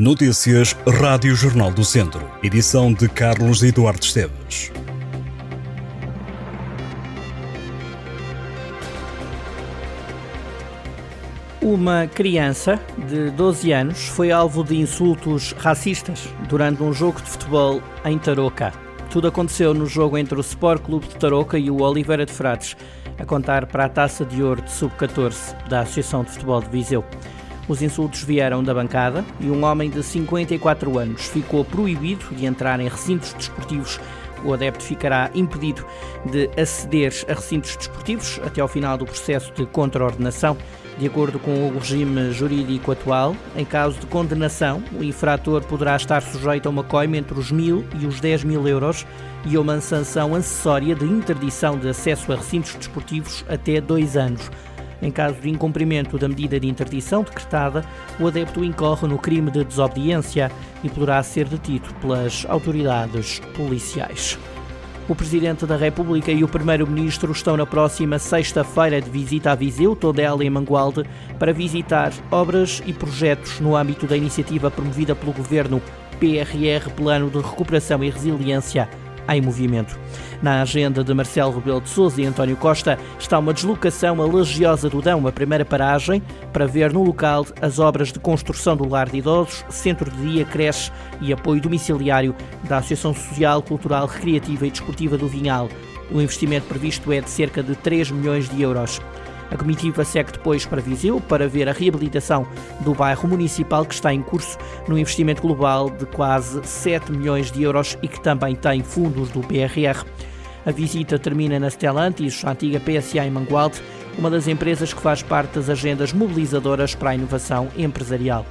Notícias Rádio Jornal do Centro. Edição de Carlos Eduardo Esteves. Uma criança de 12 anos foi alvo de insultos racistas durante um jogo de futebol em Tarouca. Tudo aconteceu no jogo entre o Sport Clube de Tarouca e o Oliveira de Frades, a contar para a Taça de Ouro de Sub-14 da Associação de Futebol de Viseu. Os insultos vieram da bancada e um homem de 54 anos ficou proibido de entrar em recintos desportivos. O adepto ficará impedido de aceder a recintos desportivos até ao final do processo de contraordenação. De acordo com o regime jurídico atual, em caso de condenação, o infrator poderá estar sujeito a uma coima entre os mil e os 10 mil euros e a uma sanção acessória de interdição de acesso a recintos desportivos até dois anos. Em caso de incumprimento da medida de interdição decretada, o adepto incorre no crime de desobediência e poderá ser detido pelas autoridades policiais. O Presidente da República e o Primeiro-Ministro estão na próxima sexta-feira de visita a Viseu, Tondela e Mangualde para visitar obras e projetos no âmbito da iniciativa promovida pelo Governo PRR Plano de Recuperação e Resiliência em movimento. Na agenda de Marcelo Rebelo de Sousa e António Costa está uma deslocação a Lagiosa do Dão, a primeira paragem, para ver no local as obras de construção do lar de idosos, centro de dia, creche e apoio domiciliário da Associação Social, Cultural, Recreativa e Desportiva do Vinhal. O investimento previsto é de cerca de 3 milhões de euros. A comitiva segue depois para Viseu para ver a reabilitação do bairro municipal que está em curso no investimento global de quase 7 milhões de euros e que também tem fundos do PRR. A visita termina na Stellantis, a antiga PSA em Mangualde, uma das empresas que faz parte das agendas mobilizadoras para a inovação empresarial.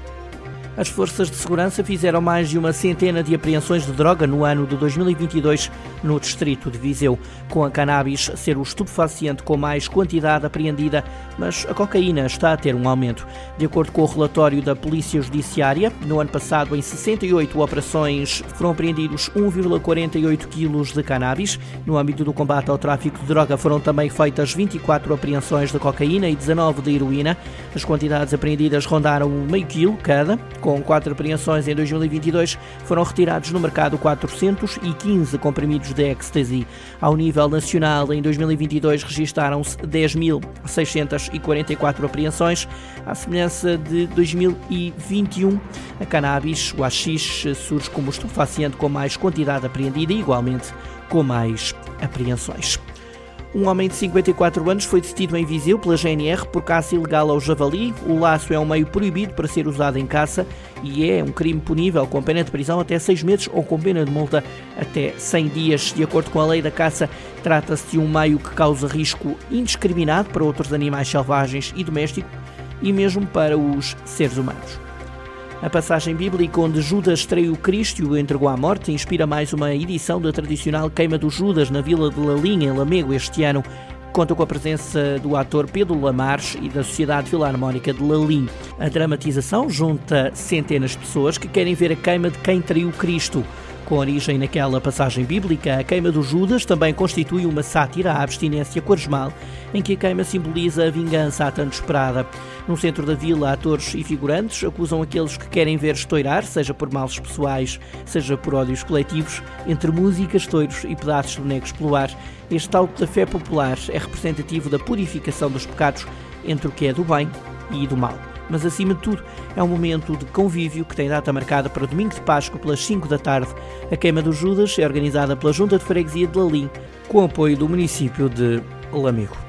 As forças de segurança fizeram mais de uma centena de apreensões de droga no ano de 2022 no distrito de Viseu, com a cannabis ser o estupefaciente com mais quantidade apreendida, mas a cocaína está a ter um aumento. De acordo com o relatório da Polícia Judiciária, no ano passado, em 68 operações, foram apreendidos 1,48 kg de cannabis. No âmbito do combate ao tráfico de droga, foram também feitas 24 apreensões de cocaína e 19 de heroína. As quantidades apreendidas rondaram meio quilo cada, com quatro apreensões em 2022, foram retirados no mercado 415 comprimidos de ecstasy. Ao nível nacional, em 2022 registaram-se 10.644 apreensões, à semelhança de 2021. A cannabis, o AX, surge como estupefaciente com mais quantidade apreendida e, igualmente, com mais apreensões. Um homem de 54 anos foi detido em Viseu pela GNR por caça ilegal ao javali. O laço é um meio proibido para ser usado em caça e é um crime punível com pena de prisão até 6 meses ou com pena de multa até 100 dias. De acordo com a lei da caça, trata-se de um meio que causa risco indiscriminado para outros animais selvagens e domésticos e mesmo para os seres humanos. A passagem bíblica onde Judas traiu Cristo e o entregou à morte inspira mais uma edição da tradicional Queima dos Judas na Vila de Lalim, em Lamego, este ano. Conta com a presença do ator Pedro Lamares e da Sociedade Filarmónica de Lalim. A dramatização junta centenas de pessoas que querem ver a queima de quem traiu Cristo. Com origem naquela passagem bíblica, a queima do Judas também constitui uma sátira à abstinência quaresmal, em que a queima simboliza a vingança há tanto esperada. No centro da vila, atores e figurantes acusam aqueles que querem ver estourar, seja por males pessoais, seja por ódios coletivos, entre músicas, touros e pedaços de bonecos pelo ar. Este alto da fé popular é representativo da purificação dos pecados entre o que é do bem e do mal mas acima de tudo é um momento de convívio que tem data marcada para domingo de Páscoa pelas 5 da tarde. A queima dos Judas é organizada pela Junta de Freguesia de Lalim, com apoio do município de Lamego.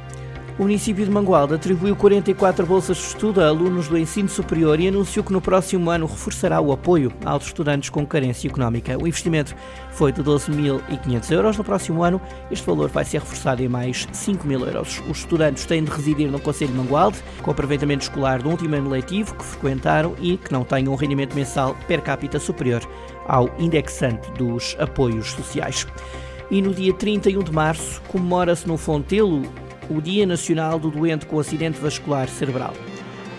O município de Mangualde atribuiu 44 bolsas de estudo a alunos do ensino superior e anunciou que no próximo ano reforçará o apoio aos estudantes com carência económica. O investimento foi de 12.500 euros. No próximo ano, este valor vai ser reforçado em mais 5 mil euros. Os estudantes têm de residir no Conselho de Mangualde, com aproveitamento escolar do último ano letivo que frequentaram e que não tenham um rendimento mensal per capita superior ao indexante dos apoios sociais. E no dia 31 de março comemora-se no Fontelo o Dia Nacional do Doente com Acidente Vascular Cerebral.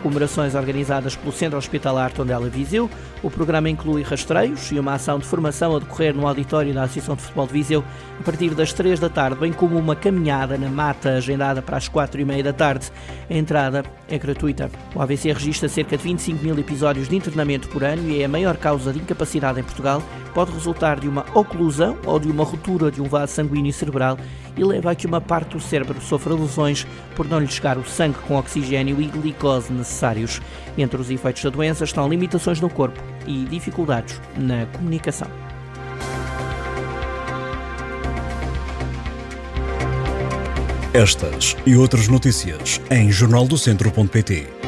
Comemorações organizadas pelo Centro Hospitalar Tondela Viseu, O programa inclui rastreios e uma ação de formação a decorrer no auditório da Associação de Futebol de Viseu a partir das 3 da tarde, bem como uma caminhada na mata agendada para as 4 e meia da tarde. A entrada é gratuita. O AVC registra cerca de 25 mil episódios de internamento por ano e é a maior causa de incapacidade em Portugal. Pode resultar de uma oclusão ou de uma ruptura de um vaso sanguíneo cerebral e leva a que uma parte do cérebro sofra lesões por não lhe chegar o sangue com oxigênio e glicose necessários. Entre os efeitos da doença estão limitações no corpo e dificuldades na comunicação. Estas e outras notícias em jornaldocentro.pt